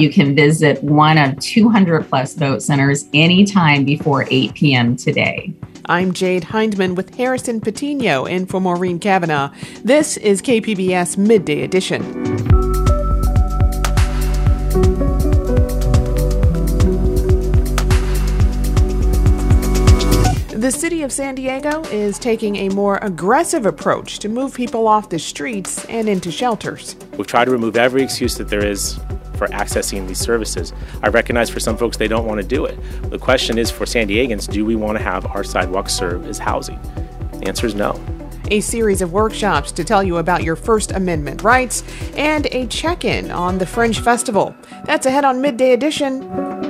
You can visit one of 200 plus vote centers anytime before 8 p.m. today. I'm Jade Hindman with Harrison Patino in for Maureen Cavanaugh. This is KPBS Midday Edition. The city of San Diego is taking a more aggressive approach to move people off the streets and into shelters. We've tried to remove every excuse that there is for accessing these services. I recognize for some folks they don't want to do it. The question is for San Diegans, do we want to have our sidewalks serve as housing? The answer is no. A series of workshops to tell you about your First Amendment rights and a check in on the Fringe Festival. That's ahead on Midday Edition.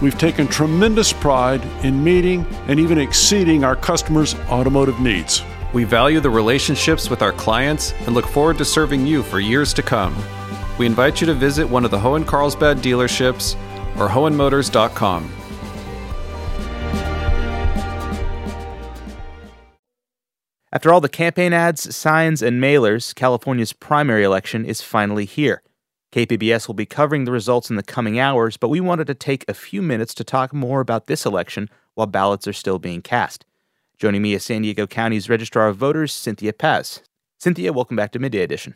We've taken tremendous pride in meeting and even exceeding our customers' automotive needs. We value the relationships with our clients and look forward to serving you for years to come. We invite you to visit one of the Hoehn Carlsbad dealerships or hoehnmotors.com. After all the campaign ads, signs, and mailers, California's primary election is finally here. KPBS will be covering the results in the coming hours, but we wanted to take a few minutes to talk more about this election while ballots are still being cast. Joining me is San Diego County's Registrar of Voters, Cynthia Paz. Cynthia, welcome back to Midday Edition.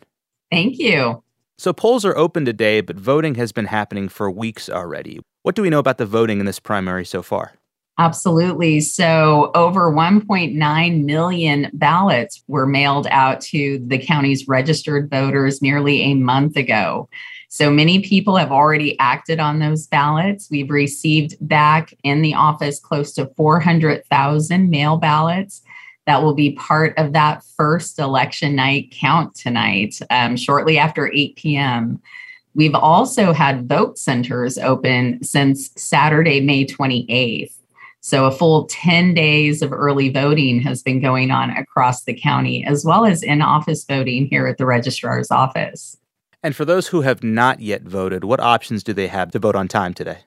Thank you. So, polls are open today, but voting has been happening for weeks already. What do we know about the voting in this primary so far? Absolutely. So, over 1.9 million ballots were mailed out to the county's registered voters nearly a month ago. So, many people have already acted on those ballots. We've received back in the office close to 400,000 mail ballots that will be part of that first election night count tonight, um, shortly after 8 p.m. We've also had vote centers open since Saturday, May 28th. So, a full 10 days of early voting has been going on across the county, as well as in office voting here at the registrar's office. And for those who have not yet voted, what options do they have to vote on time today?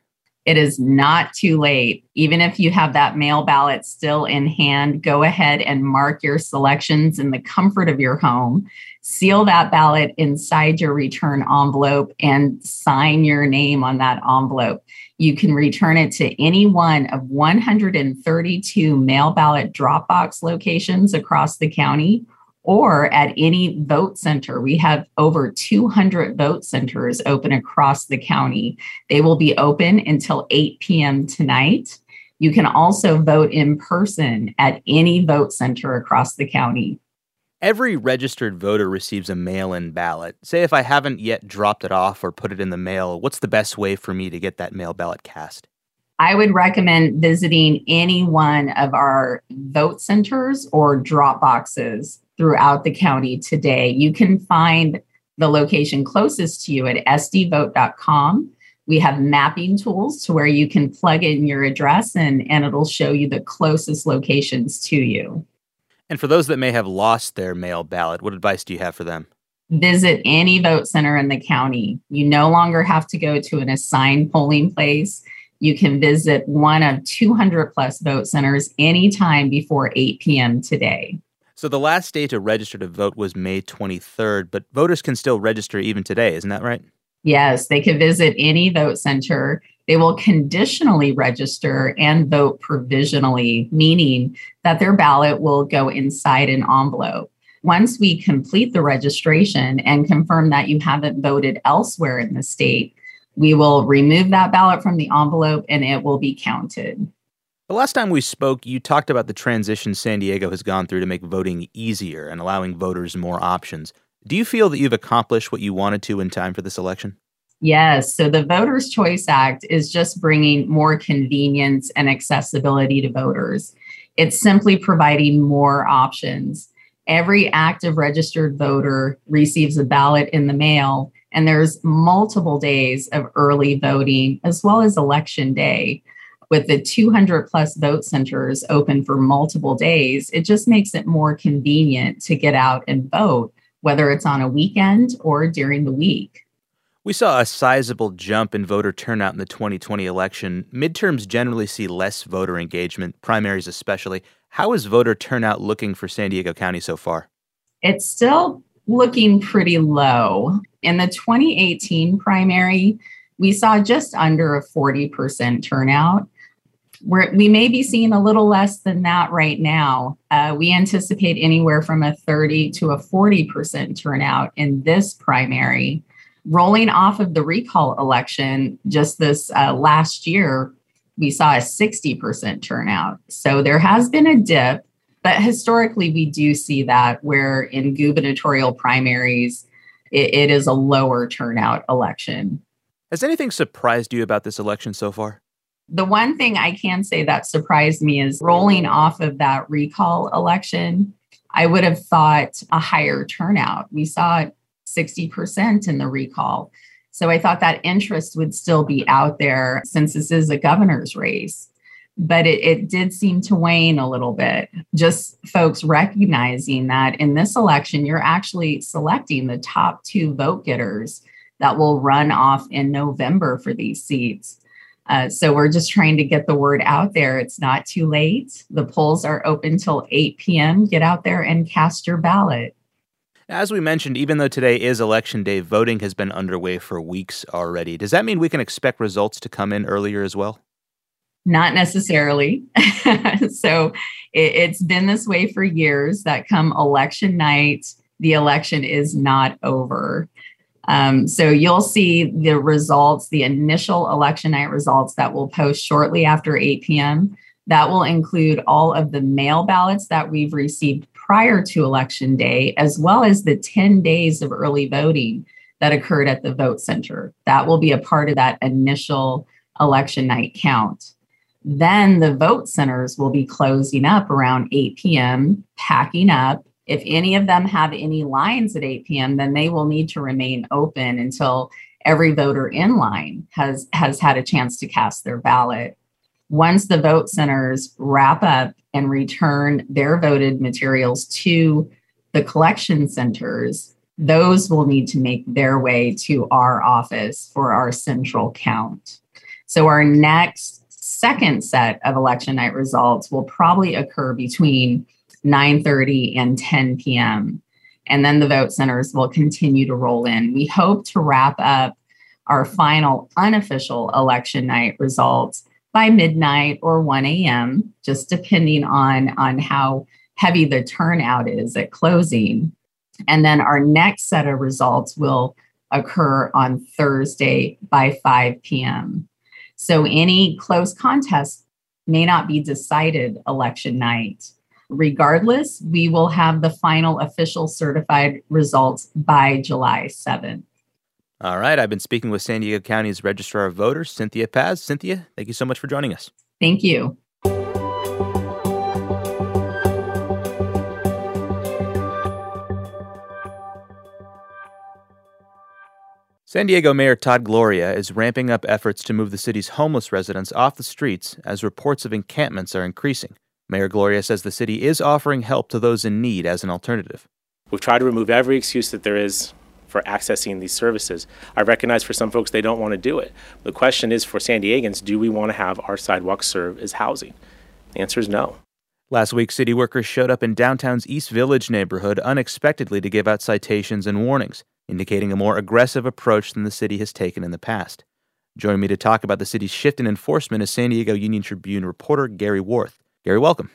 It is not too late. Even if you have that mail ballot still in hand, go ahead and mark your selections in the comfort of your home. Seal that ballot inside your return envelope and sign your name on that envelope. You can return it to any one of 132 mail ballot drop box locations across the county or at any vote center. We have over 200 vote centers open across the county. They will be open until 8 p.m. tonight. You can also vote in person at any vote center across the county. Every registered voter receives a mail in ballot. Say if I haven't yet dropped it off or put it in the mail, what's the best way for me to get that mail ballot cast? I would recommend visiting any one of our vote centers or drop boxes throughout the county today. You can find the location closest to you at sdvote.com. We have mapping tools to where you can plug in your address and, and it'll show you the closest locations to you. And for those that may have lost their mail ballot, what advice do you have for them? Visit any vote center in the county. You no longer have to go to an assigned polling place. You can visit one of 200 plus vote centers anytime before 8 p.m. today. So the last day to register to vote was May 23rd, but voters can still register even today, isn't that right? Yes, they can visit any vote center. They will conditionally register and vote provisionally, meaning that their ballot will go inside an envelope. Once we complete the registration and confirm that you haven't voted elsewhere in the state, We will remove that ballot from the envelope and it will be counted. The last time we spoke, you talked about the transition San Diego has gone through to make voting easier and allowing voters more options. Do you feel that you've accomplished what you wanted to in time for this election? Yes. So the Voters' Choice Act is just bringing more convenience and accessibility to voters. It's simply providing more options. Every active registered voter receives a ballot in the mail, and there's multiple days of early voting as well as election day. With the 200 plus vote centers open for multiple days, it just makes it more convenient to get out and vote, whether it's on a weekend or during the week. We saw a sizable jump in voter turnout in the 2020 election. Midterms generally see less voter engagement, primaries especially. How is voter turnout looking for San Diego County so far? It's still looking pretty low. In the 2018 primary, we saw just under a 40% turnout. We're, we may be seeing a little less than that right now. Uh, we anticipate anywhere from a 30 to a 40% turnout in this primary rolling off of the recall election just this uh, last year, we saw a 60% turnout. So there has been a dip, but historically, we do see that where in gubernatorial primaries, it, it is a lower turnout election. Has anything surprised you about this election so far? The one thing I can say that surprised me is rolling off of that recall election. I would have thought a higher turnout. We saw 60% in the recall. So I thought that interest would still be out there since this is a governor's race. But it, it did seem to wane a little bit. Just folks recognizing that in this election, you're actually selecting the top two vote getters that will run off in November for these seats. Uh, so we're just trying to get the word out there. It's not too late. The polls are open till 8 p.m. Get out there and cast your ballot. As we mentioned, even though today is election day, voting has been underway for weeks already. Does that mean we can expect results to come in earlier as well? Not necessarily. so it, has been this way for years that come election night, the election is not over. Um, so you'll see the results, the initial election night results that will post shortly after 8 p.m. That will include all of the mail ballots that we've received prior to election day, as well as the 10 days of early voting that occurred at the vote center. That will be a part of that initial election night count. Then the vote centers will be closing up around 8 p.m., packing up. If any of them have any lines at 8 p.m., then they will need to remain open until every voter in line has, has had a chance to cast their ballot. Once the vote centers wrap up and return their voted materials to the collection centers, those will need to make their way to our office for our central count. So, our next second set of election night results will probably occur between 9:30 and 10 p.m. And then the vote centers will continue to roll in. We hope to wrap up our final unofficial election night results by midnight or 1 a.m., just depending on, on how heavy the turnout is at closing. And then our next set of results will occur on Thursday by 5 p.m. So any close contest may not be decided election night. Regardless, we will have the final official certified results by July 7th. All right. I've been speaking with San Diego County's Registrar of Voters, Cynthia Paz. Cynthia, thank you so much for joining us. Thank you. San Diego Mayor Todd Gloria is ramping up efforts to move the city's homeless residents off the streets as reports of encampments are increasing. Mayor Gloria says the city is offering help to those in need as an alternative. We've tried to remove every excuse that there is for accessing these services. I recognize for some folks they don't want to do it. The question is for San Diegans, do we want to have our sidewalks serve as housing? The answer is no. Last week, city workers showed up in downtown's East Village neighborhood unexpectedly to give out citations and warnings, indicating a more aggressive approach than the city has taken in the past. Joining me to talk about the city's shift in enforcement is San Diego Union Tribune reporter Gary Warth. Gary, welcome.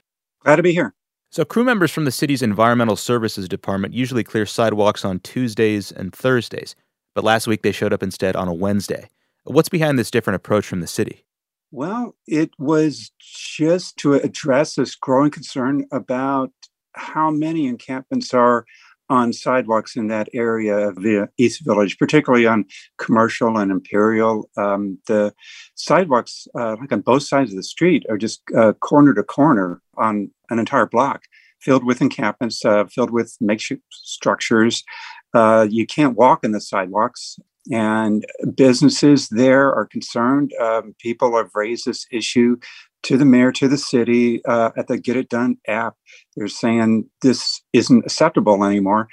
Glad to be here. So, crew members from the city's Environmental Services Department usually clear sidewalks on Tuesdays and Thursdays, but last week they showed up instead on a Wednesday. What's behind this different approach from the city? Well, it was just to address this growing concern about how many encampments are on sidewalks in that area of the East Village, particularly on Commercial and Imperial. Um, the sidewalks, uh, like on both sides of the street, are just uh, corner to corner on an entire block, filled with encampments, uh, filled with makeshift structures. Uh, you can't walk in the sidewalks. And businesses there are concerned. Um, people have raised this issue to the mayor, to the city, uh, at the Get It Done app. They're saying this isn't acceptable anymore.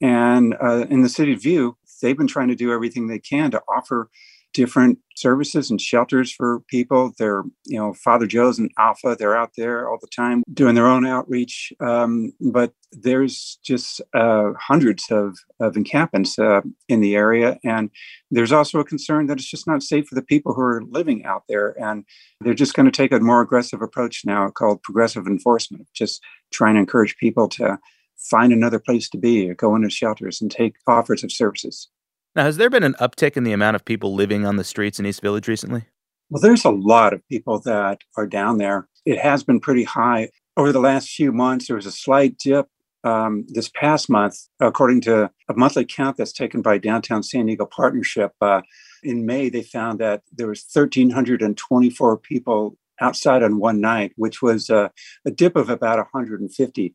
And uh, in the city view, they've been trying to do everything they can to offer different services and shelters for people. They're, you know, Father Joe's and Alpha, they're out there all the time doing their own outreach. Um, but there's just uh, hundreds of, of encampments uh, in the area. And there's also a concern that it's just not safe for the people who are living out there. And they're just going to take a more aggressive approach now called progressive enforcement, just trying to encourage people to find another place to be or go into shelters and take offers of services. Now, has there been an uptick in the amount of people living on the streets in East Village recently? Well, there's a lot of people that are down there. It has been pretty high. Over the last few months, there was a slight dip um, this past month, according to a monthly count that's taken by Downtown San Diego Partnership. Uh, in May, they found that there was 1,324 people outside on one night, which was uh, a dip of about 150.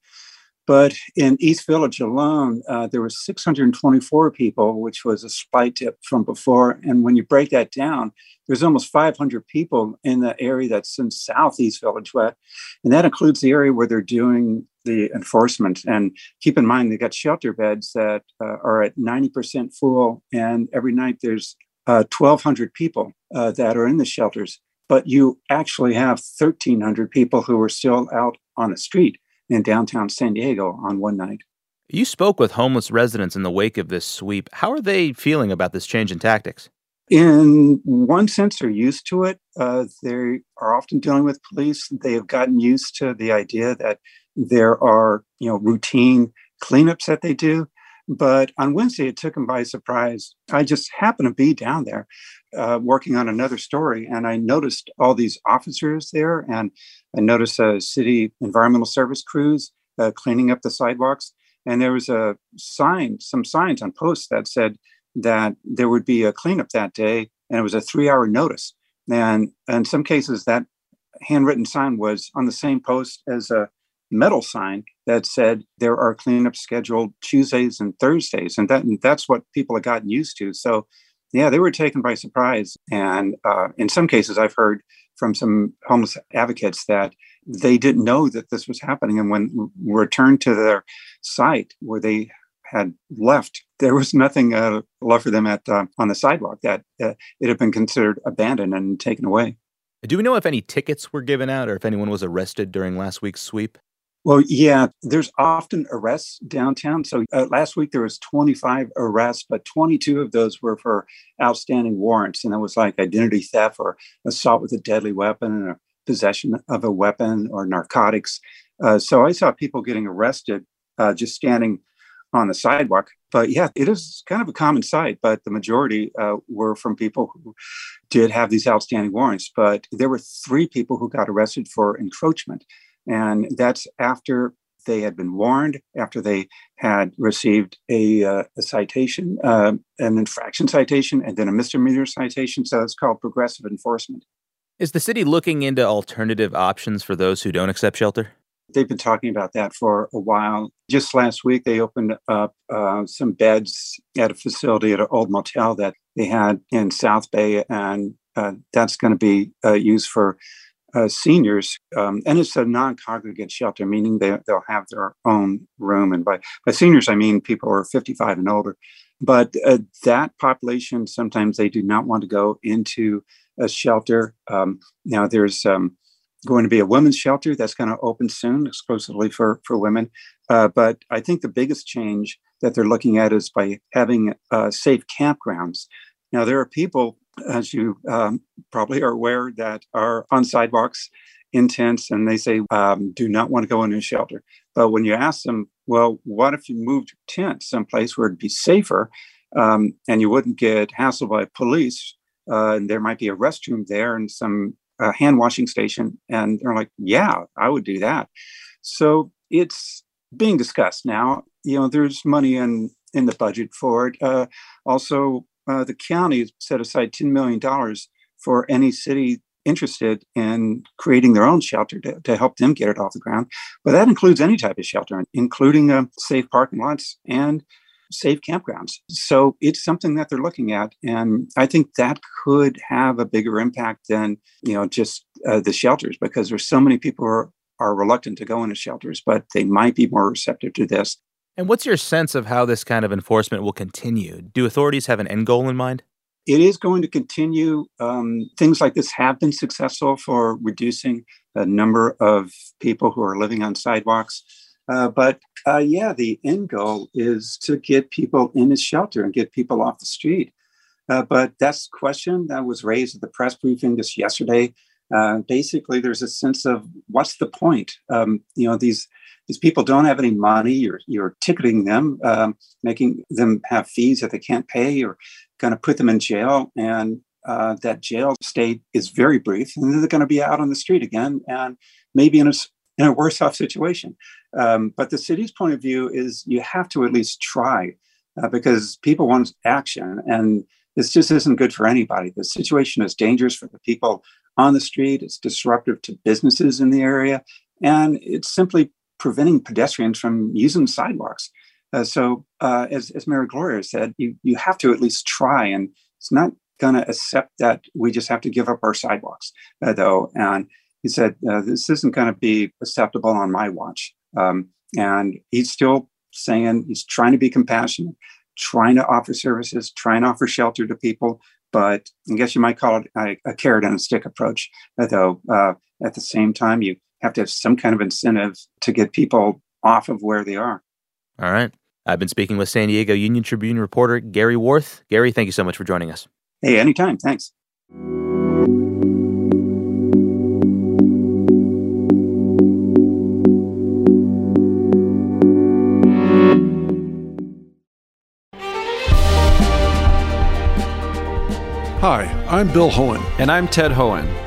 But in East Village alone, uh, there were 624 people, which was a slight dip from before. And when you break that down, there's almost 500 people in the area that's in Southeast Village, and that includes the area where they're doing the enforcement. And keep in mind, they've got shelter beds that uh, are at 90% full, and every night there's uh, 1,200 people uh, that are in the shelters. But you actually have 1,300 people who are still out on the street in downtown San Diego on one night. You spoke with homeless residents in the wake of this sweep. How are they feeling about this change in tactics? In one sense, they're used to it. Uh, they are often dealing with police. They have gotten used to the idea that there are, you know, routine cleanups that they do. But on Wednesday, it took them by surprise. I just happened to be down there uh, working on another story, and I noticed all these officers there, and I noticed a city environmental service crews uh, cleaning up the sidewalks, and there was a sign, some signs on posts that said that there would be a cleanup that day, and it was a three-hour notice. And in some cases, that handwritten sign was on the same post as a metal sign that said there are cleanups scheduled Tuesdays and Thursdays, and that and that's what people have gotten used to. So, yeah, they were taken by surprise, and uh, in some cases, I've heard from some homeless advocates that they didn't know that this was happening, and when returned to their site where they had left, there was nothing uh, left for them at uh, on the sidewalk. That uh, it had been considered abandoned and taken away. Do we know if any tickets were given out or if anyone was arrested during last week's sweep? Well, yeah, there's often arrests downtown. So uh, last week there was 25 arrests, but 22 of those were for outstanding warrants, and that was like identity theft or assault with a deadly weapon or possession of a weapon or narcotics. Uh, so I saw people getting arrested uh, just standing on the sidewalk. But yeah, it is kind of a common sight. But the majority uh, were from people who did have these outstanding warrants. But there were three people who got arrested for encroachment. And that's after they had been warned, after they had received a, uh, a citation, uh, an infraction citation, and then a misdemeanor citation. So it's called progressive enforcement. Is the city looking into alternative options for those who don't accept shelter? They've been talking about that for a while. Just last week, they opened up uh, some beds at a facility at an old motel that they had in South Bay, and uh, that's going to be uh, used for uh, seniors, um, and it's a non-congregate shelter, meaning they, they'll have their own room. And by, by seniors, I mean people who are 55 and older. But uh, that population, sometimes they do not want to go into a shelter. Um, now, there's um, going to be a women's shelter that's going to open soon, exclusively for, for women. Uh, but I think the biggest change that they're looking at is by having uh, safe campgrounds. Now, there are people as you um, probably are aware, that are on sidewalks in tents and they say, um, do not want to go into a shelter. But when you ask them, well, what if you moved your tent someplace where it'd be safer um, and you wouldn't get hassled by police uh, and there might be a restroom there and some uh, hand washing station. And they're like, yeah, I would do that. So it's being discussed now. You know, there's money in in the budget for it. Uh, also, uh, the county set aside $10 million for any city interested in creating their own shelter to, to help them get it off the ground. But that includes any type of shelter, including uh, safe parking lots and safe campgrounds. So it's something that they're looking at, and I think that could have a bigger impact than you know just uh, the shelters because there's so many people who are, are reluctant to go into shelters, but they might be more receptive to this. And what's your sense of how this kind of enforcement will continue? Do authorities have an end goal in mind? It is going to continue. Um, things like this have been successful for reducing the number of people who are living on sidewalks. Uh, but uh, yeah, the end goal is to get people in a shelter and get people off the street. Uh, but that's the question that was raised at the press briefing just yesterday. Uh, basically, there's a sense of what's the point? Um, you know, these these people don't have any money. You're you're ticketing them, um, making them have fees that they can't pay, or going to put them in jail, and uh, that jail state is very brief, and then they're going to be out on the street again, and maybe in a in a worse off situation. Um, but the city's point of view is you have to at least try, uh, because people want action, and this just isn't good for anybody. The situation is dangerous for the people on the street. It's disruptive to businesses in the area, and it's simply preventing pedestrians from using sidewalks. Uh, so, uh, as, as Mayor Gloria said, you, you have to at least try, and it's not going to accept that we just have to give up our sidewalks, uh, though. And he said, uh, This isn't going to be acceptable on my watch. Um, and he's still saying he's trying to be compassionate, trying to offer services, trying to offer shelter to people. But I guess you might call it a, a carrot and a stick approach, uh, though. Uh, at the same time, you have to have some kind of incentive to get people off of where they are. All right. I've been speaking with San Diego Union Tribune reporter Gary Warth. Gary, thank you so much for joining us. Hey, anytime. Thanks. Hi, I'm Bill Hoehn. And I'm Ted Hoehn.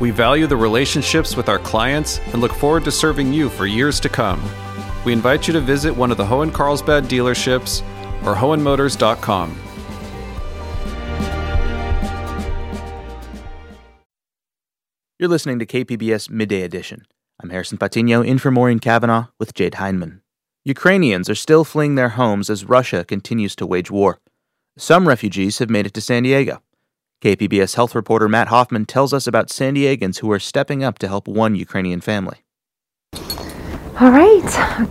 We value the relationships with our clients and look forward to serving you for years to come. We invite you to visit one of the Hoehn Carlsbad dealerships or Hoehnmotors.com. You're listening to KPBS Midday Edition. I'm Harrison Patino in for Maureen Cavanaugh with Jade Hindman. Ukrainians are still fleeing their homes as Russia continues to wage war. Some refugees have made it to San Diego. KPBS health reporter Matt Hoffman tells us about San Diegans who are stepping up to help one Ukrainian family. All right.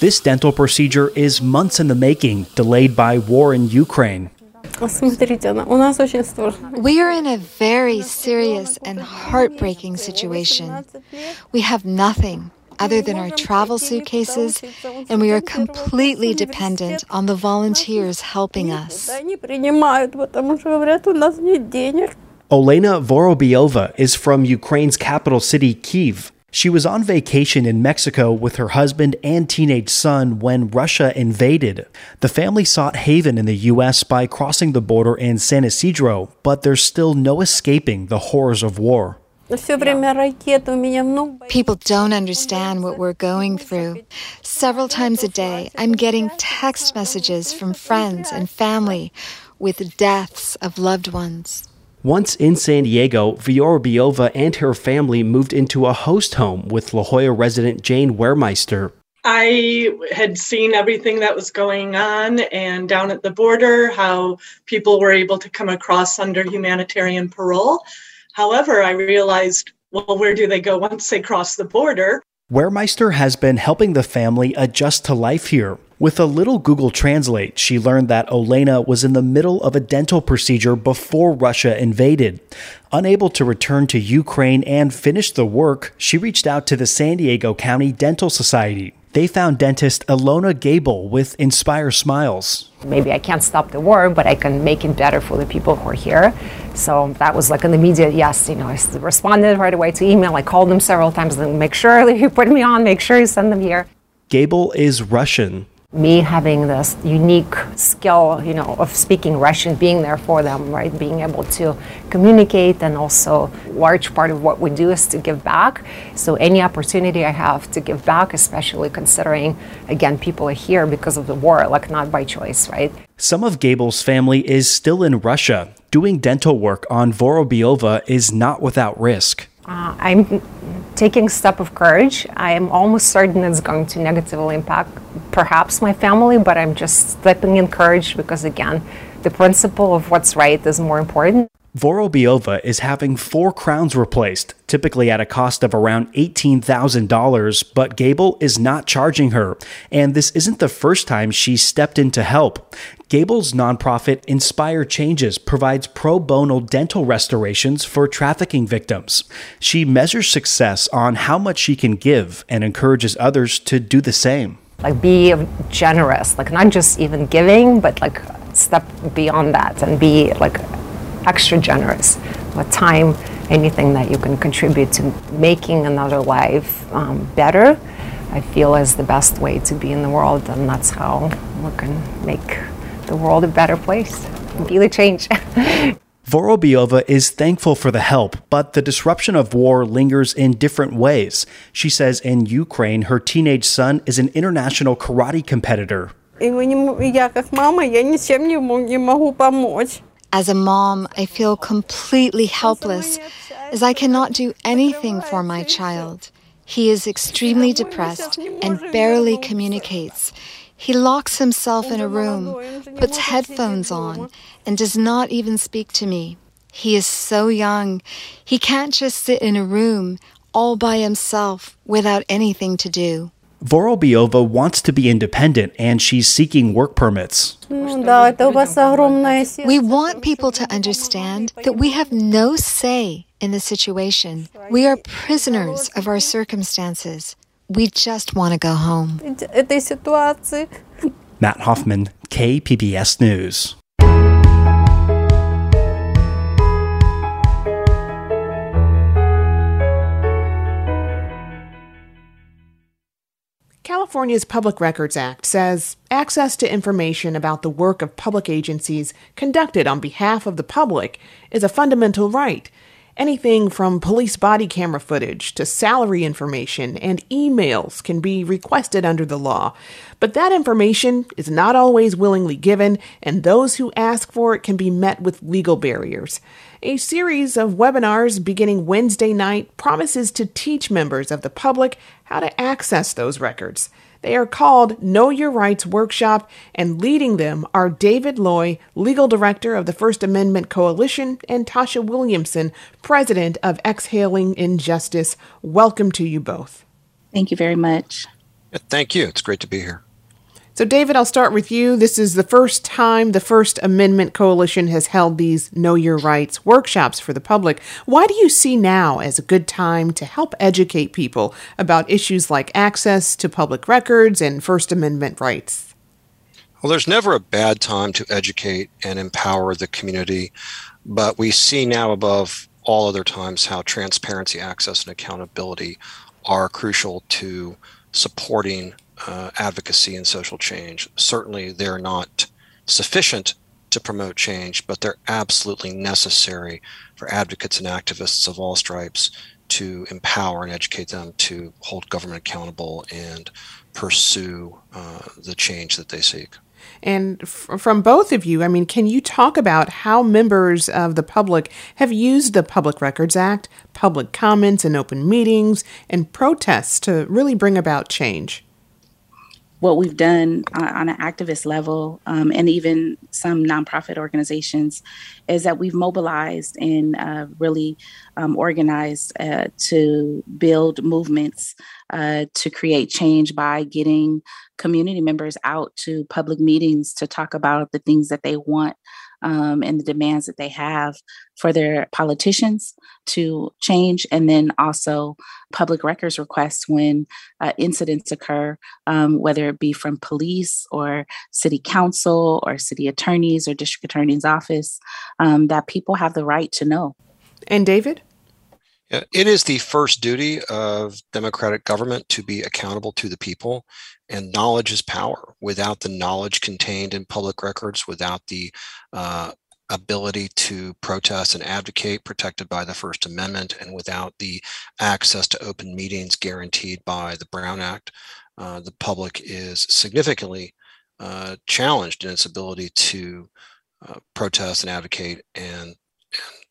This dental procedure is months in the making, delayed by war in Ukraine. We are in a very serious and heartbreaking situation. We have nothing other than our travel suitcases, and we are completely dependent on the volunteers helping us. Olena Vorobyova is from Ukraine's capital city, Kiev. She was on vacation in Mexico with her husband and teenage son when Russia invaded. The family sought haven in the U.S. by crossing the border in San Ysidro, but there's still no escaping the horrors of war. People don't understand what we're going through. Several times a day, I'm getting text messages from friends and family with deaths of loved ones. Once in San Diego, Vorobyova and her family moved into a host home with La Jolla resident Jane Wermeister. I had seen everything that was going on and down at the border, how people were able to come across under humanitarian parole. However, I realized, well, where do they go once they cross the border? Wehrmeister has been helping the family adjust to life here. With a little Google Translate, she learned that Olena was in the middle of a dental procedure before Russia invaded. Unable to return to Ukraine and finish the work, she reached out to the San Diego County Dental Society. They found dentist Ilona Gable with Inspire Smiles. Maybe I can't stop the war, but I can make it better for the people who are here. So that was like an immediate yes. You know, I responded right away to email. I called them several times and make sure that you put me on, make sure you send them here. Gable is Russian me having this unique skill, you know, of speaking Russian, being there for them, right, being able to communicate, and also large part of what we do is to give back. So any opportunity I have to give back, especially considering, again, people are here because of the war, like not by choice, right? Some of Gable's family is still in Russia. Doing dental work on Vorobyova is not without risk. Uh, I'm taking a step of courage. I am almost certain it's going to negatively impact perhaps my family, but I'm just stepping in courage because, again, the principle of what's right is more important. Vorobyova is having four crowns replaced, typically at a cost of around $18,000, but Gable is not charging her. And this isn't the first time she's stepped in to help. Gable's nonprofit Inspire Changes provides pro bono dental restorations for trafficking victims. She measures success on how much she can give and encourages others to do the same. Like, be generous, like, not just even giving, but like, step beyond that and be like extra generous with time, anything that you can contribute to making another life um, better, I feel is the best way to be in the world, and that's how we can make the world a better place, be the change. Vorobyova is thankful for the help, but the disruption of war lingers in different ways. She says in Ukraine, her teenage son is an international karate competitor. As a mom, I feel completely helpless as I cannot do anything for my child. He is extremely depressed and barely communicates. He locks himself in a room, puts headphones on, and does not even speak to me. He is so young. He can't just sit in a room all by himself without anything to do. Vorobyova wants to be independent and she's seeking work permits. We want people to understand that we have no say in the situation. We are prisoners of our circumstances. We just want to go home. Matt Hoffman, KPBS News. California's Public Records Act says access to information about the work of public agencies conducted on behalf of the public is a fundamental right. Anything from police body camera footage to salary information and emails can be requested under the law. But that information is not always willingly given, and those who ask for it can be met with legal barriers. A series of webinars beginning Wednesday night promises to teach members of the public how to access those records. They are called Know Your Rights Workshop, and leading them are David Loy, legal director of the First Amendment Coalition, and Tasha Williamson, president of Exhaling Injustice. Welcome to you both. Thank you very much. Thank you. It's great to be here. So, David, I'll start with you. This is the first time the First Amendment Coalition has held these Know Your Rights workshops for the public. Why do you see now as a good time to help educate people about issues like access to public records and First Amendment rights? Well, there's never a bad time to educate and empower the community, but we see now above all other times how transparency, access, and accountability are crucial to supporting uh, advocacy and social change. Certainly, they're not sufficient to promote change, but they're absolutely necessary for advocates and activists of all stripes to empower and educate them to hold government accountable and pursue uh, the change that they seek. And f- from both of you, I mean, can you talk about how members of the public have used the Public Records Act, public comments and open meetings, and protests to really bring about change? What we've done on, on an activist level um, and even some nonprofit organizations is that we've mobilized and uh, really um, organized uh, to build movements uh, to create change by getting community members out to public meetings to talk about the things that they want um, and the demands that they have for their politicians to change, and then also public records requests when uh, incidents occur, um, whether it be from police or city council or city attorneys or district attorney's office, um, that people have the right to know. And David? It is the first duty of democratic government to be accountable to the people, and knowledge is power. Without the knowledge contained in public records, without the uh, ability to protest and advocate protected by the First Amendment, and without the access to open meetings guaranteed by the Brown Act, uh, the public is significantly uh, challenged in its ability to uh, protest and advocate and, and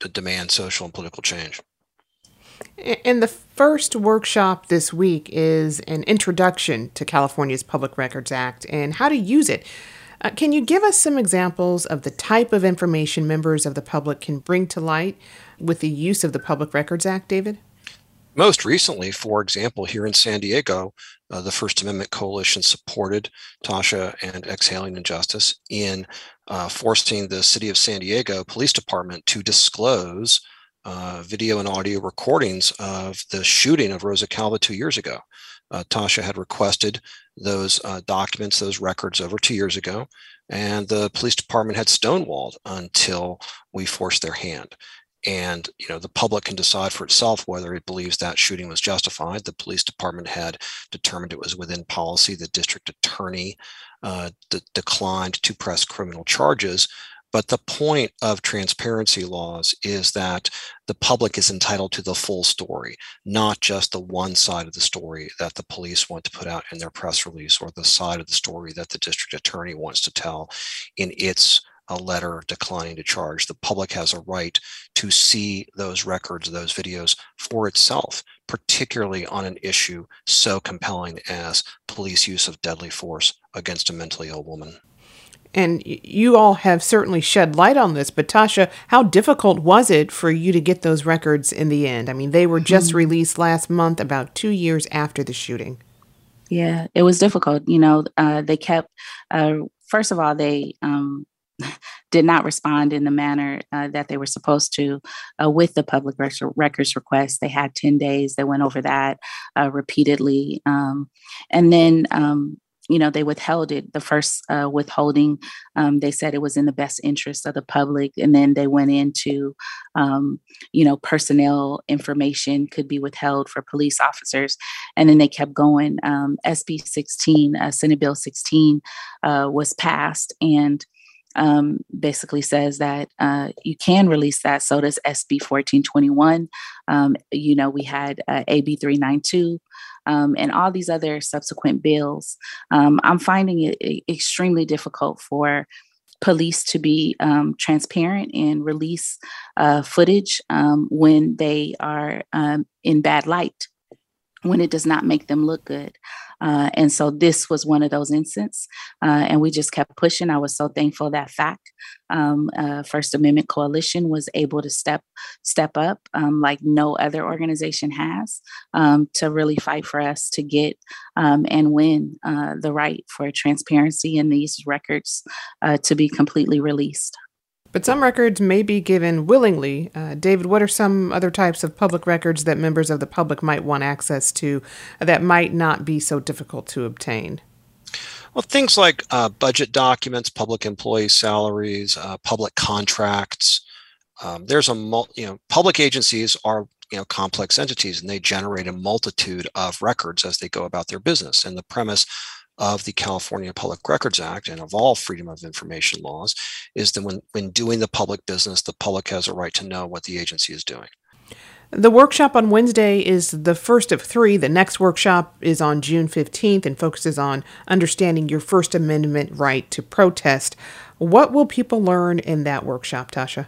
to demand social and political change. And the first workshop this week is an introduction to California's Public Records Act and how to use it. Uh, can you give us some examples of the type of information members of the public can bring to light with the use of the Public Records Act, David? Most recently, for example, here in San Diego, uh, the First Amendment Coalition supported Tasha and Exhaling Injustice in uh, forcing the City of San Diego Police Department to disclose uh, video and audio recordings of the shooting of Rosa Calva two years ago. Uh, Tasha had requested those uh, documents, those records over two years ago, and the police department had stonewalled until we forced their hand. And you know the public can decide for itself whether it believes that shooting was justified. The police department had determined it was within policy. The district attorney uh, declined to press criminal charges, but the point of transparency laws is that the public is entitled to the full story, not just the one side of the story that the police want to put out in their press release or the side of the story that the district attorney wants to tell in its a letter declining to charge. The public has a right to see those records, those videos for itself, particularly on an issue so compelling as police use of deadly force against a mentally ill woman. And you all have certainly shed light on this, but Tasha, how difficult was it for you to get those records in the end? I mean, they were just mm-hmm. released last month, about two years after the shooting. Yeah, it was difficult. You know, uh, they kept, uh, first of all, they um, did not respond in the manner uh, that they were supposed to uh, with the public records request. They had 10 days, they went over that uh, repeatedly. Um, and then um, you know, they withheld it. The first uh, withholding, um, they said it was in the best interest of the public. And then they went into, um, you know, personnel information could be withheld for police officers. And then they kept going. Um, SB 16, uh, Senate Bill 16 uh, was passed. And um, basically says that uh, you can release that. So does SB 1421. Um, you know, we had uh, AB 392 um, and all these other subsequent bills. Um, I'm finding it extremely difficult for police to be um, transparent and release uh, footage um, when they are in bad light when it does not make them look good. Uh, and so this was one of those instances. Uh, and we just kept pushing. I was so thankful that FACT, um, uh, First Amendment Coalition, was able to step step up um, like no other organization has um, to really fight for us to get um, and win uh, the right for transparency in these records uh, to be completely released. But some records may be given willingly. Uh, David, what are some other types of public records that members of the public might want access to that might not be so difficult to obtain? Well, things like uh, budget documents, public employee salaries, uh, public contracts. Um, there's a mul- you know public agencies are you know complex entities and they generate a multitude of records as they go about their business. And the premise of the California Public Records Act and of all freedom of information laws is that when, when doing the public business, the public has a right to know what the agency is doing. The workshop on Wednesday is the first of three. The next workshop is on June 15th and focuses on understanding your First Amendment right to protest. What will people learn in that workshop, Tasha?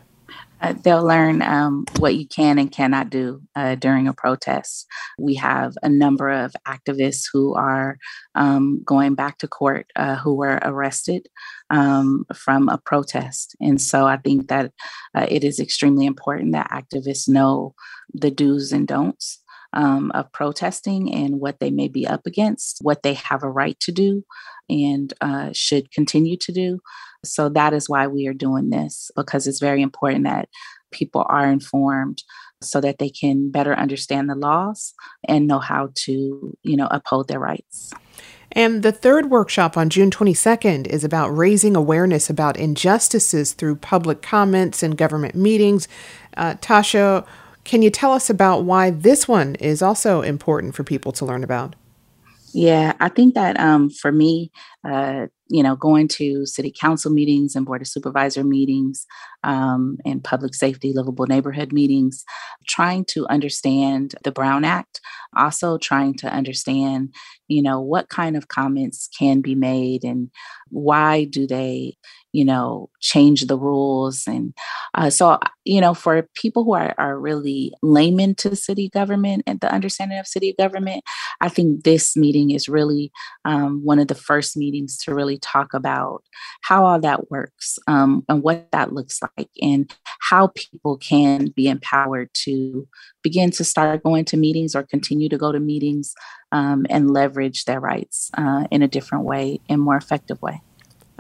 Uh, they'll learn um, what you can and cannot do uh, during a protest. We have a number of activists who are um, going back to court uh, who were arrested um, from a protest. And so I think that uh, it is extremely important that activists know the do's and don'ts. Um, of protesting and what they may be up against, what they have a right to do, and uh, should continue to do. So that is why we are doing this because it's very important that people are informed so that they can better understand the laws and know how to, you know, uphold their rights. And the third workshop on June 22nd is about raising awareness about injustices through public comments and government meetings. Uh, Tasha, can you tell us about why this one is also important for people to learn about? Yeah, I think that um, for me, uh, you know, going to city council meetings and board of supervisor meetings um, and public safety livable neighborhood meetings, trying to understand the Brown Act, also trying to understand, you know, what kind of comments can be made and why do they you know, change the rules. And uh, so, you know, for people who are, are really layman to city government and the understanding of city government, I think this meeting is really um, one of the first meetings to really talk about how all that works um, and what that looks like and how people can be empowered to begin to start going to meetings or continue to go to meetings um, and leverage their rights uh, in a different way and more effective way.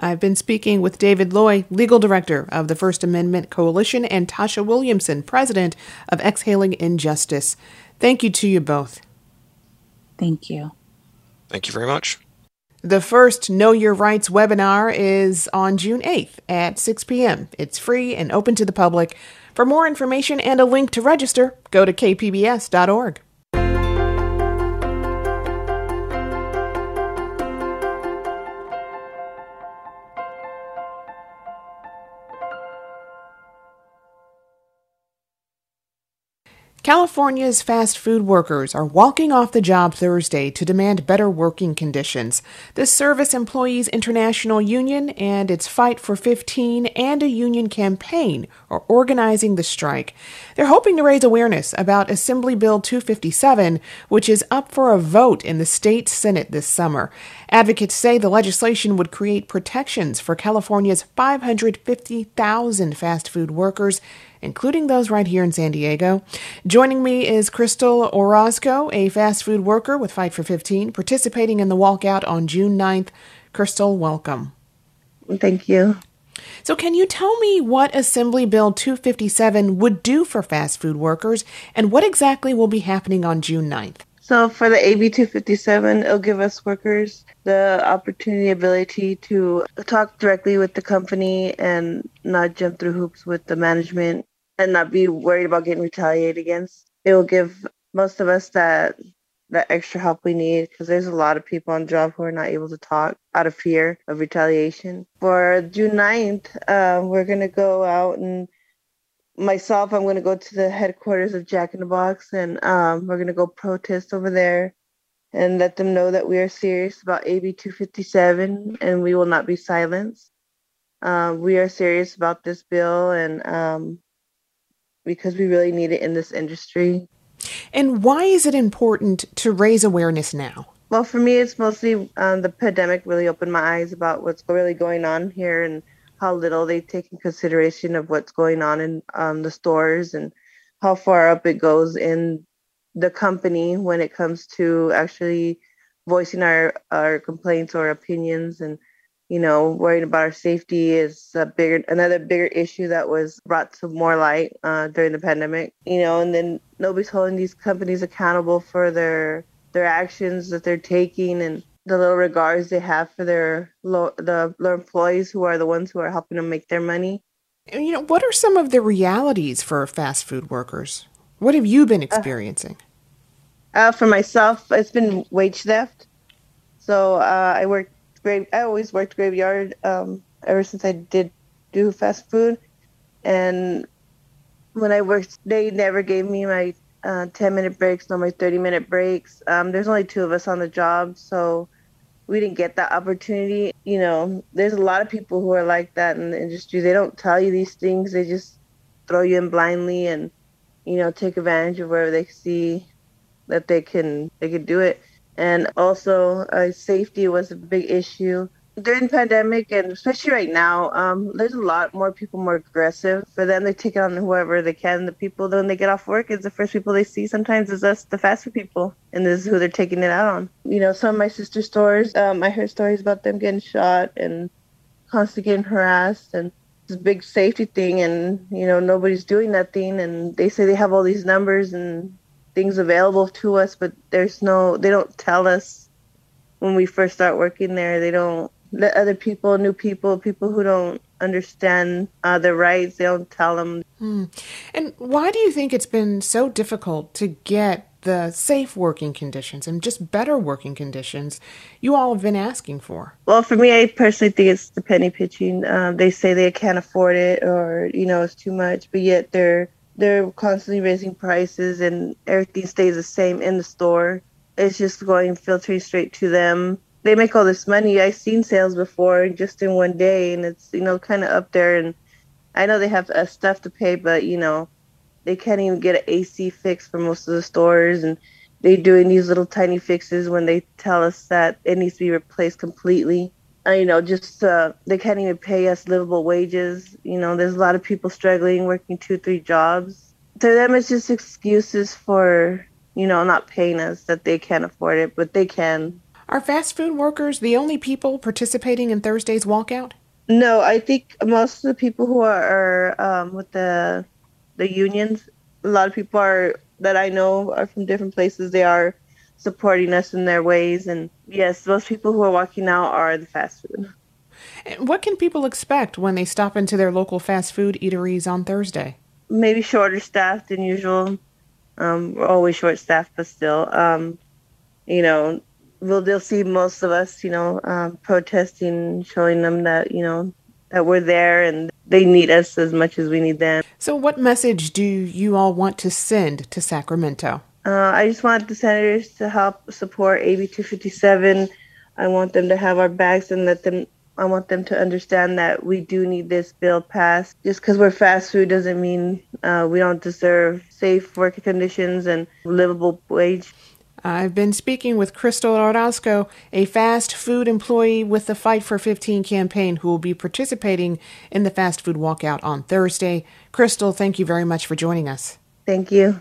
I've been speaking with David Loy, legal director of the First Amendment Coalition, and Tasha Williamson, president of Exhaling Injustice. Thank you to you both. Thank you. Thank you very much. The first Know Your Rights webinar is on June 8th at 6 p.m. It's free and open to the public. For more information and a link to register, go to kpbs.org. California's fast food workers are walking off the job Thursday to demand better working conditions. The Service Employees International Union and its Fight for 15 and a union campaign are organizing the strike. They're hoping to raise awareness about Assembly Bill 257, which is up for a vote in the state Senate this summer. Advocates say the legislation would create protections for California's 550,000 fast food workers including those right here in San Diego. Joining me is Crystal Orozco, a fast food worker with Fight for 15, participating in the walkout on June 9th. Crystal, welcome. Thank you. So, can you tell me what Assembly Bill 257 would do for fast food workers and what exactly will be happening on June 9th? So, for the AB 257, it'll give us workers the opportunity, ability to talk directly with the company and not jump through hoops with the management and not be worried about getting retaliated against. It will give most of us that that extra help we need because there's a lot of people on job who are not able to talk out of fear of retaliation. For June 9th, uh, we're going to go out and myself, I'm going to go to the headquarters of Jack in the Box and um, we're going to go protest over there and let them know that we are serious about AB 257 and we will not be silenced. Um, we are serious about this bill and um, because we really need it in this industry. And why is it important to raise awareness now? Well, for me, it's mostly um, the pandemic really opened my eyes about what's really going on here and how little they take in consideration of what's going on in um, the stores and how far up it goes in the company when it comes to actually voicing our, our complaints or opinions and you know, worrying about our safety is a bigger, another bigger issue that was brought to more light uh, during the pandemic. You know, and then nobody's holding these companies accountable for their their actions that they're taking and the little regards they have for their lo- the their employees who are the ones who are helping them make their money. You know, what are some of the realities for fast food workers? What have you been uh, experiencing? Uh, uh, for myself, it's been wage theft. So uh, I worked grave. I always worked graveyard um, ever since I did do fast food, and when I worked, they never gave me my uh, 10 minute breaks, nor my 30 minute breaks. Um, there's only two of us on the job, so we didn't get that opportunity. You know, there's a lot of people who are like that in the industry. They don't tell you these things. They just throw you in blindly and you know take advantage of wherever they see that they can they can do it. And also, uh, safety was a big issue during the pandemic and especially right now, um, there's a lot more people more aggressive. For them, they take it on whoever they can. The people when they get off work is the first people they see. Sometimes is us, the fast food people, and this is who they're taking it out on. You know, some of my sister stores, um, I heard stories about them getting shot and constantly getting harassed and this big safety thing and you know nobody's doing nothing and they say they have all these numbers and things available to us but there's no they don't tell us when we first start working there they don't let other people, new people, people who don't understand uh, their rights, they don't tell them. Hmm. And why do you think it's been so difficult to get the safe working conditions and just better working conditions you all have been asking for? Well, for me, I personally think it's the penny pitching. Um, they say they can't afford it or, you know, it's too much, but yet they're they're constantly raising prices and everything stays the same in the store. It's just going filtering straight to them they make all this money. I've seen sales before just in one day, and it's you know kind of up there. And I know they have uh, stuff to pay, but you know they can't even get an AC fix for most of the stores, and they're doing these little tiny fixes when they tell us that it needs to be replaced completely. Uh, you know, just uh, they can't even pay us livable wages. You know, there's a lot of people struggling, working two, three jobs. To them, it's just excuses for you know not paying us that they can't afford it, but they can are fast food workers the only people participating in Thursday's walkout? No, I think most of the people who are, are um, with the the unions, a lot of people are that I know are from different places. They are supporting us in their ways, and yes, those people who are walking out are the fast food. And what can people expect when they stop into their local fast food eateries on Thursday? Maybe shorter staffed than usual. Um, we're always short staffed, but still, um, you know, well, they'll see most of us, you know, um, protesting, showing them that, you know, that we're there and they need us as much as we need them. So, what message do you all want to send to Sacramento? Uh, I just want the senators to help support AB 257. I want them to have our backs and let them. I want them to understand that we do need this bill passed. Just because we're fast food doesn't mean uh, we don't deserve safe working conditions and livable wage. I've been speaking with Crystal Orozco, a fast food employee with the Fight for 15 campaign, who will be participating in the fast food walkout on Thursday. Crystal, thank you very much for joining us. Thank you.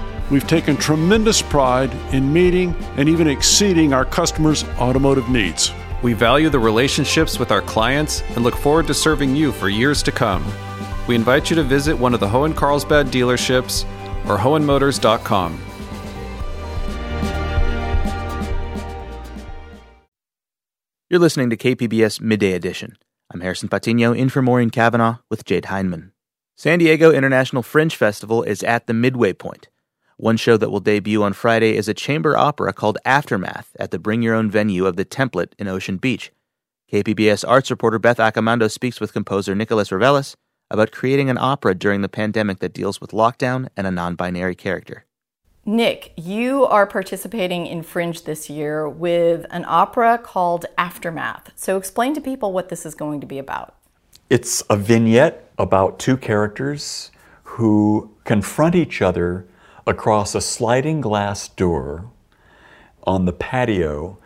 we've taken tremendous pride in meeting and even exceeding our customers' automotive needs. We value the relationships with our clients and look forward to serving you for years to come. We invite you to visit one of the Hoehn Carlsbad dealerships or hoehnmotors.com. You're listening to KPBS Midday Edition. I'm Harrison Patino in for Maureen Cavanaugh with Jade Hindman. San Diego International Fringe Festival is at the midway point. One show that will debut on Friday is a chamber opera called Aftermath at the Bring Your Own venue of the Template in Ocean Beach. KPBS arts reporter Beth Accomando speaks with composer Nicholas Reveles about creating an opera during the pandemic that deals with lockdown and a non binary character. Nick, you are participating in Fringe this year with an opera called Aftermath. So explain to people what this is going to be about. It's a vignette about two characters who confront each other across a sliding glass door on the patio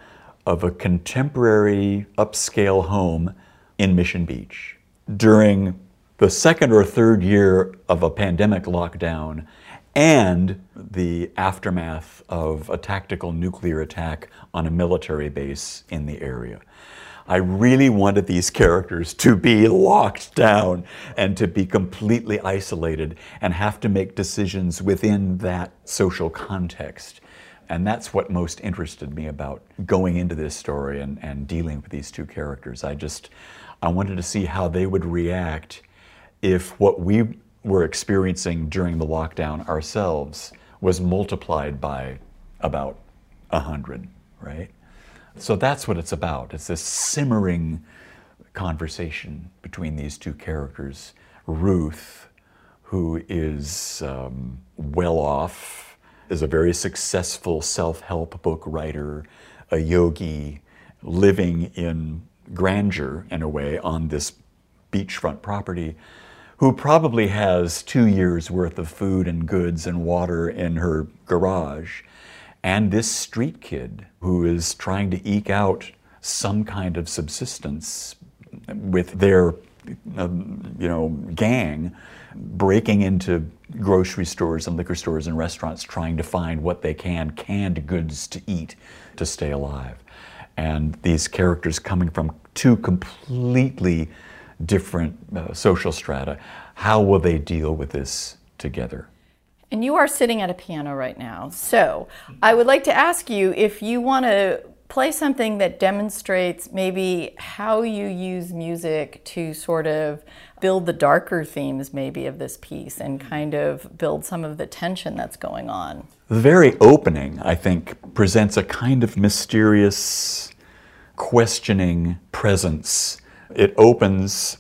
of a contemporary upscale home in Mission Beach. During the second or third year of a pandemic lockdown and the aftermath of a tactical nuclear attack on a military base in the area. I really wanted these characters to be locked down and to be completely isolated and have to make decisions within that social context. And that's what most interested me about going into this story and, and dealing with these two characters. I just, I wanted to see how they would react if what we were experiencing during the lockdown ourselves was multiplied by about 100, right? So that's what it's about. It's this simmering conversation between these two characters. Ruth, who is um, well off, is a very successful self help book writer, a yogi, living in grandeur in a way on this beachfront property, who probably has two years worth of food and goods and water in her garage. And this street kid who is trying to eke out some kind of subsistence with their um, you know gang breaking into grocery stores and liquor stores and restaurants trying to find what they can canned goods to eat to stay alive. And these characters coming from two completely different uh, social strata how will they deal with this together and you are sitting at a piano right now so i would like to ask you if you want to play something that demonstrates maybe how you use music to sort of build the darker themes maybe of this piece and mm-hmm. kind of build some of the tension that's going on. The very opening, I think, presents a kind of mysterious, questioning presence. It opens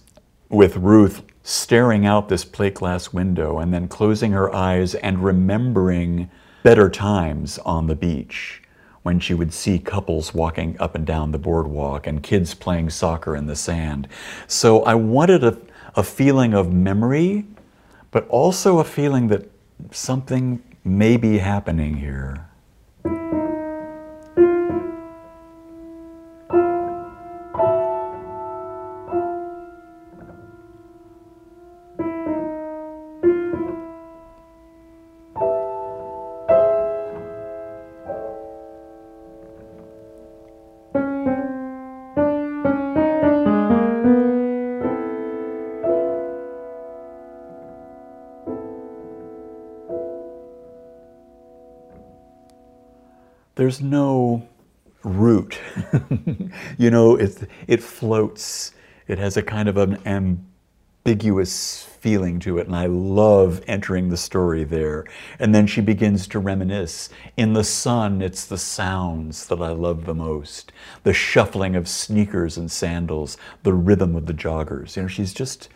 with Ruth staring out this plate glass window and then closing her eyes and remembering better times on the beach when she would see couples walking up and down the boardwalk and kids playing soccer in the sand. So I wanted a, a feeling of memory, but also a feeling that something may be happening here. There's no root. you know, it, it floats. It has a kind of an ambiguous feeling to it, and I love entering the story there. And then she begins to reminisce. In the sun, it's the sounds that I love the most the shuffling of sneakers and sandals, the rhythm of the joggers. You know, she's just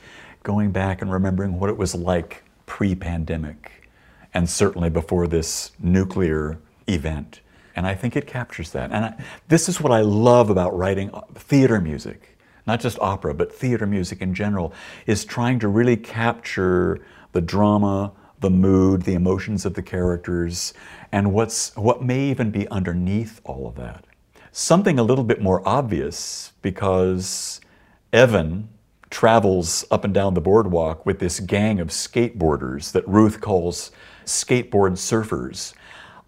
going back and remembering what it was like pre pandemic, and certainly before this nuclear event. And I think it captures that. And I, this is what I love about writing uh, theater music, not just opera, but theater music in general, is trying to really capture the drama, the mood, the emotions of the characters, and what's, what may even be underneath all of that. Something a little bit more obvious because Evan travels up and down the boardwalk with this gang of skateboarders that Ruth calls skateboard surfers.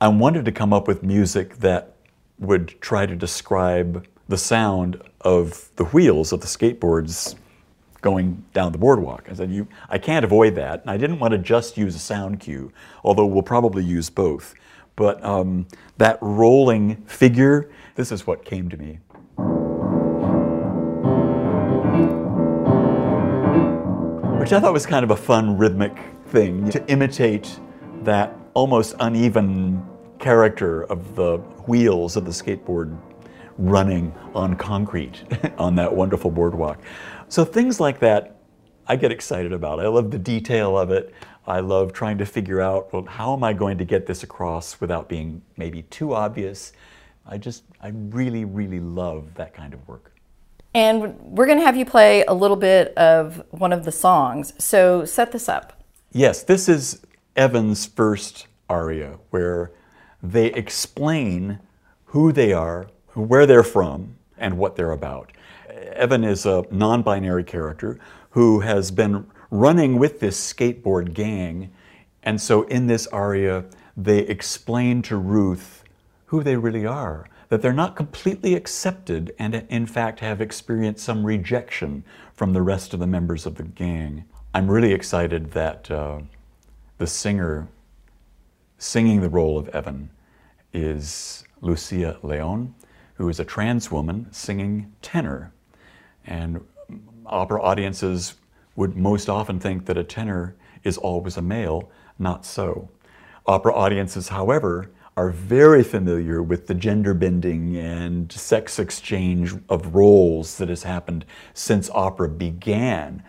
I wanted to come up with music that would try to describe the sound of the wheels of the skateboards going down the boardwalk. I said, you, I can't avoid that. And I didn't want to just use a sound cue, although we'll probably use both. But um, that rolling figure, this is what came to me. Which I thought was kind of a fun rhythmic thing to imitate that almost uneven character of the wheels of the skateboard running on concrete on that wonderful boardwalk. So things like that I get excited about. I love the detail of it. I love trying to figure out, well, how am I going to get this across without being maybe too obvious? I just, I really, really love that kind of work. And we're going to have you play a little bit of one of the songs. So set this up. Yes, this is Evan's first aria, where they explain who they are, where they're from, and what they're about. Evan is a non binary character who has been running with this skateboard gang. And so in this aria, they explain to Ruth who they really are, that they're not completely accepted and, in fact, have experienced some rejection from the rest of the members of the gang. I'm really excited that uh, the singer singing the role of Evan is Lucia Leon, who is a trans woman singing tenor. And opera audiences would most often think that a tenor is always a male. Not so. Opera audiences, however, are very familiar with the gender bending and sex exchange of roles that has happened since opera began.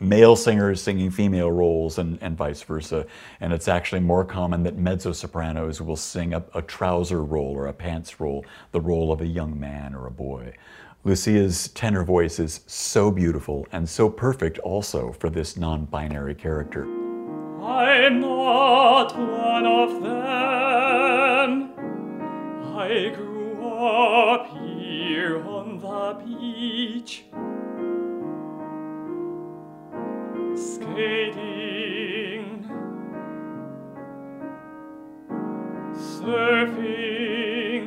Male singers singing female roles and, and vice versa. And it's actually more common that mezzo sopranos will sing a, a trouser role or a pants role, the role of a young man or a boy. Lucia's tenor voice is so beautiful and so perfect also for this non binary character. I'm not one of them. I grew up here on the beach, skating, surfing.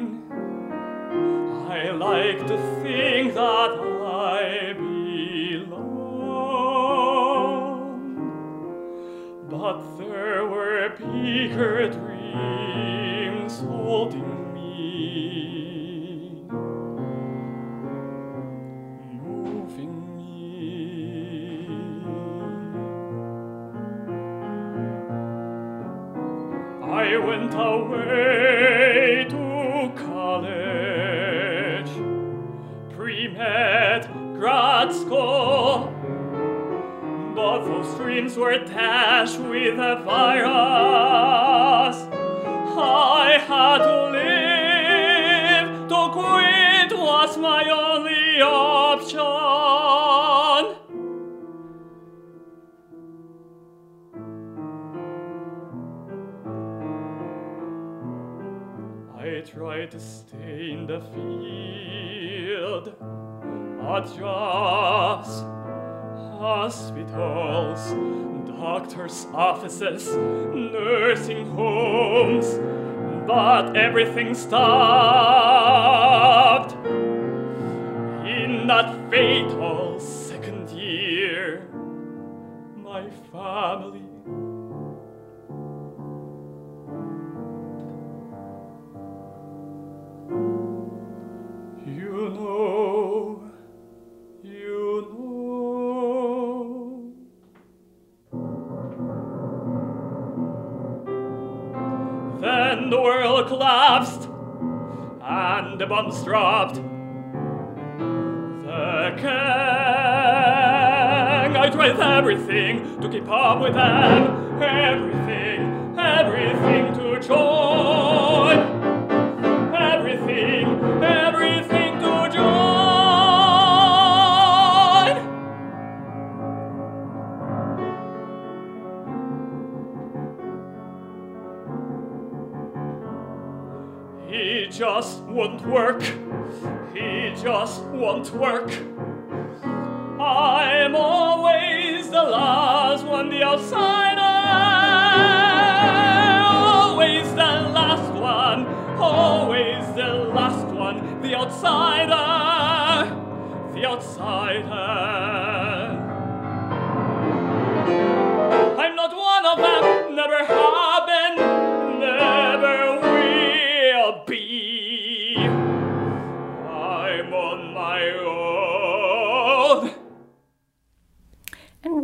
I like to think that I belong, but there were bigger dreams holding me, I went away to college, pre-med, grad school. But those dreams were dashed with a virus. I had to stay in the field, at jobs, hospitals, doctors' offices, nursing homes, but everything stopped. In that fatal and dropped. The gang, I tried everything to keep up with them. Everything, everything to join. Won't work. He just won't work. I'm always the last one, the outsider. Always the last one. Always the last one, the outsider. The outsider.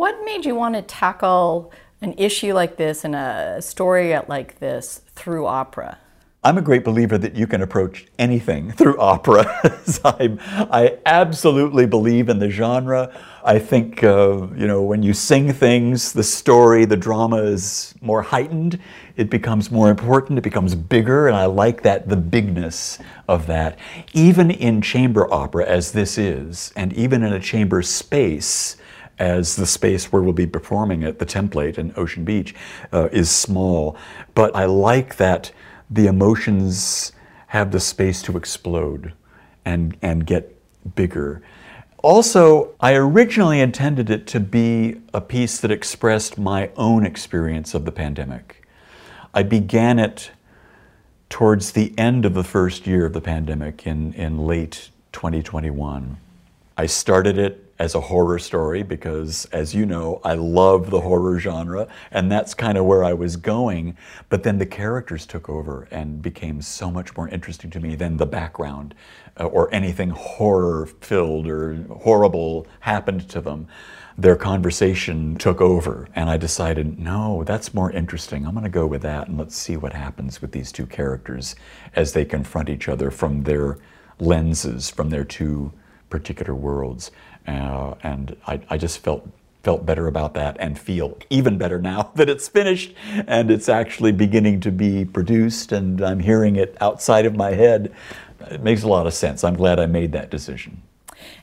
What made you want to tackle an issue like this and a story like this through opera? I'm a great believer that you can approach anything through opera. I, I absolutely believe in the genre. I think, uh, you know, when you sing things, the story, the drama is more heightened. It becomes more important. It becomes bigger. And I like that, the bigness of that. Even in chamber opera, as this is, and even in a chamber space, as the space where we'll be performing it, the template in Ocean Beach, uh, is small. But I like that the emotions have the space to explode and, and get bigger. Also, I originally intended it to be a piece that expressed my own experience of the pandemic. I began it towards the end of the first year of the pandemic in, in late 2021. I started it as a horror story because, as you know, I love the horror genre, and that's kind of where I was going. But then the characters took over and became so much more interesting to me than the background uh, or anything horror filled or horrible happened to them. Their conversation took over, and I decided, no, that's more interesting. I'm going to go with that, and let's see what happens with these two characters as they confront each other from their lenses, from their two particular worlds. Uh, and I, I just felt felt better about that and feel even better now that it's finished and it's actually beginning to be produced and I'm hearing it outside of my head. It makes a lot of sense. I'm glad I made that decision.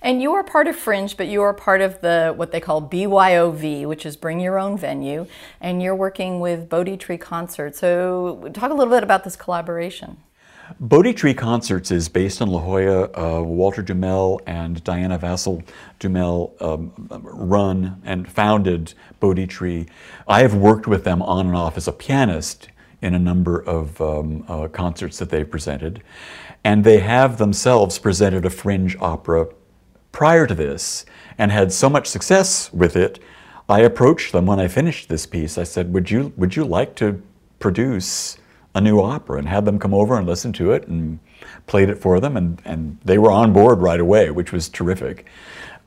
And you are part of Fringe, but you are part of the what they call BYOV, which is Bring Your Own Venue, and you're working with Bodhi Tree Concert. So, talk a little bit about this collaboration. Bodhi Tree Concerts is based in La Jolla. Uh, Walter DuMelle and Diana Vassal DuMelle um, run and founded Bodhi Tree. I have worked with them on and off as a pianist in a number of um, uh, concerts that they've presented. And they have themselves presented a fringe opera prior to this and had so much success with it. I approached them when I finished this piece. I said, Would you, would you like to produce a new opera and had them come over and listen to it and played it for them. And, and they were on board right away, which was terrific.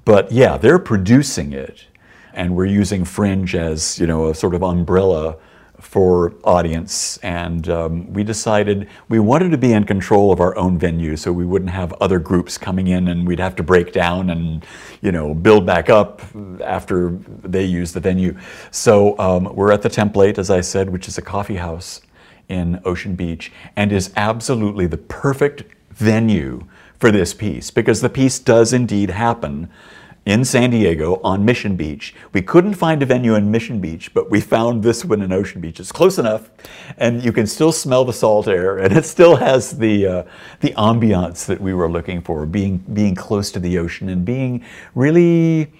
But yeah, they're producing it. And we're using Fringe as, you know, a sort of umbrella for audience. And um, we decided we wanted to be in control of our own venue so we wouldn't have other groups coming in and we'd have to break down and you know build back up after they use the venue. So um, we're at the template as i said which is a coffee house in Ocean Beach and is absolutely the perfect venue for this piece because the piece does indeed happen in San Diego on Mission Beach. We couldn't find a venue in Mission Beach, but we found this one in Ocean Beach. It's close enough, and you can still smell the salt air, and it still has the uh, the ambiance that we were looking for, being being close to the ocean and being really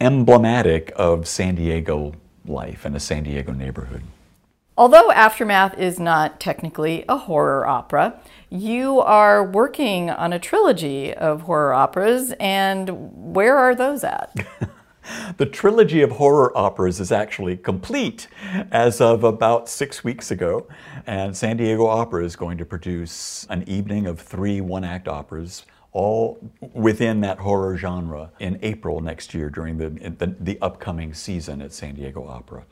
emblematic of San Diego life and a San Diego neighborhood. Although Aftermath is not technically a horror opera, you are working on a trilogy of horror operas, and where are those at? the trilogy of horror operas is actually complete as of about six weeks ago, and San Diego Opera is going to produce an evening of three one act operas all within that horror genre in April next year during the, the, the upcoming season at San Diego Opera.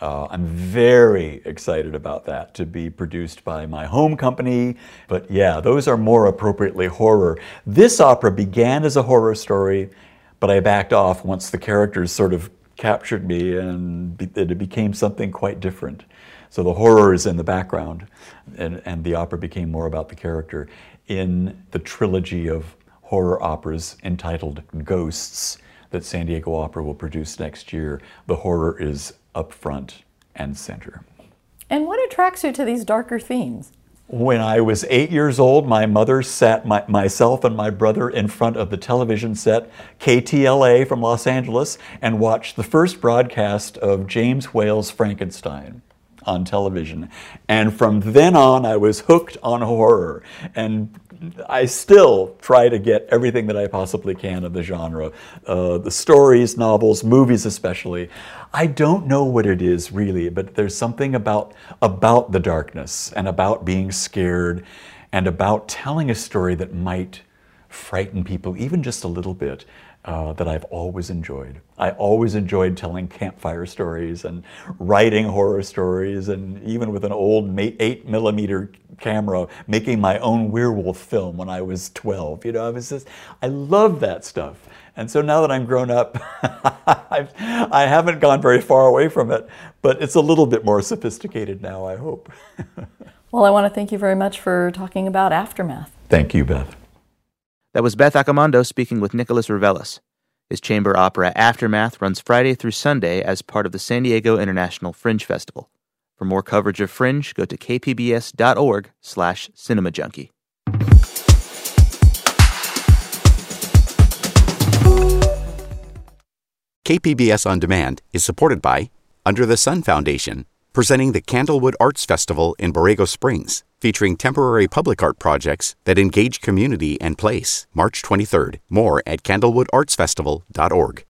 Uh, I'm very excited about that to be produced by my home company. But yeah, those are more appropriately horror. This opera began as a horror story, but I backed off once the characters sort of captured me and it became something quite different. So the horror is in the background, and, and the opera became more about the character. In the trilogy of horror operas entitled Ghosts that San Diego Opera will produce next year, the horror is up front and center. And what attracts you to these darker themes? When I was eight years old, my mother sat my, myself and my brother in front of the television set, KTLA from Los Angeles, and watched the first broadcast of James Whale's Frankenstein on television. And from then on, I was hooked on horror. And I still try to get everything that I possibly can of the genre uh, the stories, novels, movies, especially. I don't know what it is really, but there's something about, about the darkness and about being scared and about telling a story that might frighten people, even just a little bit uh, that I've always enjoyed. I always enjoyed telling campfire stories and writing horror stories, and even with an old eight millimeter camera, making my own werewolf film when I was 12. You know, I was just, I love that stuff. And so now that I'm grown up, I've, I haven't gone very far away from it, but it's a little bit more sophisticated now, I hope. well, I want to thank you very much for talking about Aftermath. Thank you, Beth. That was Beth Accomando speaking with Nicholas Reveles. His chamber opera Aftermath runs Friday through Sunday as part of the San Diego International Fringe Festival. For more coverage of Fringe, go to kpbs.org slash cinemajunkie. KPBS On Demand is supported by Under the Sun Foundation, presenting the Candlewood Arts Festival in Borrego Springs, featuring temporary public art projects that engage community and place. March 23rd. More at candlewoodartsfestival.org.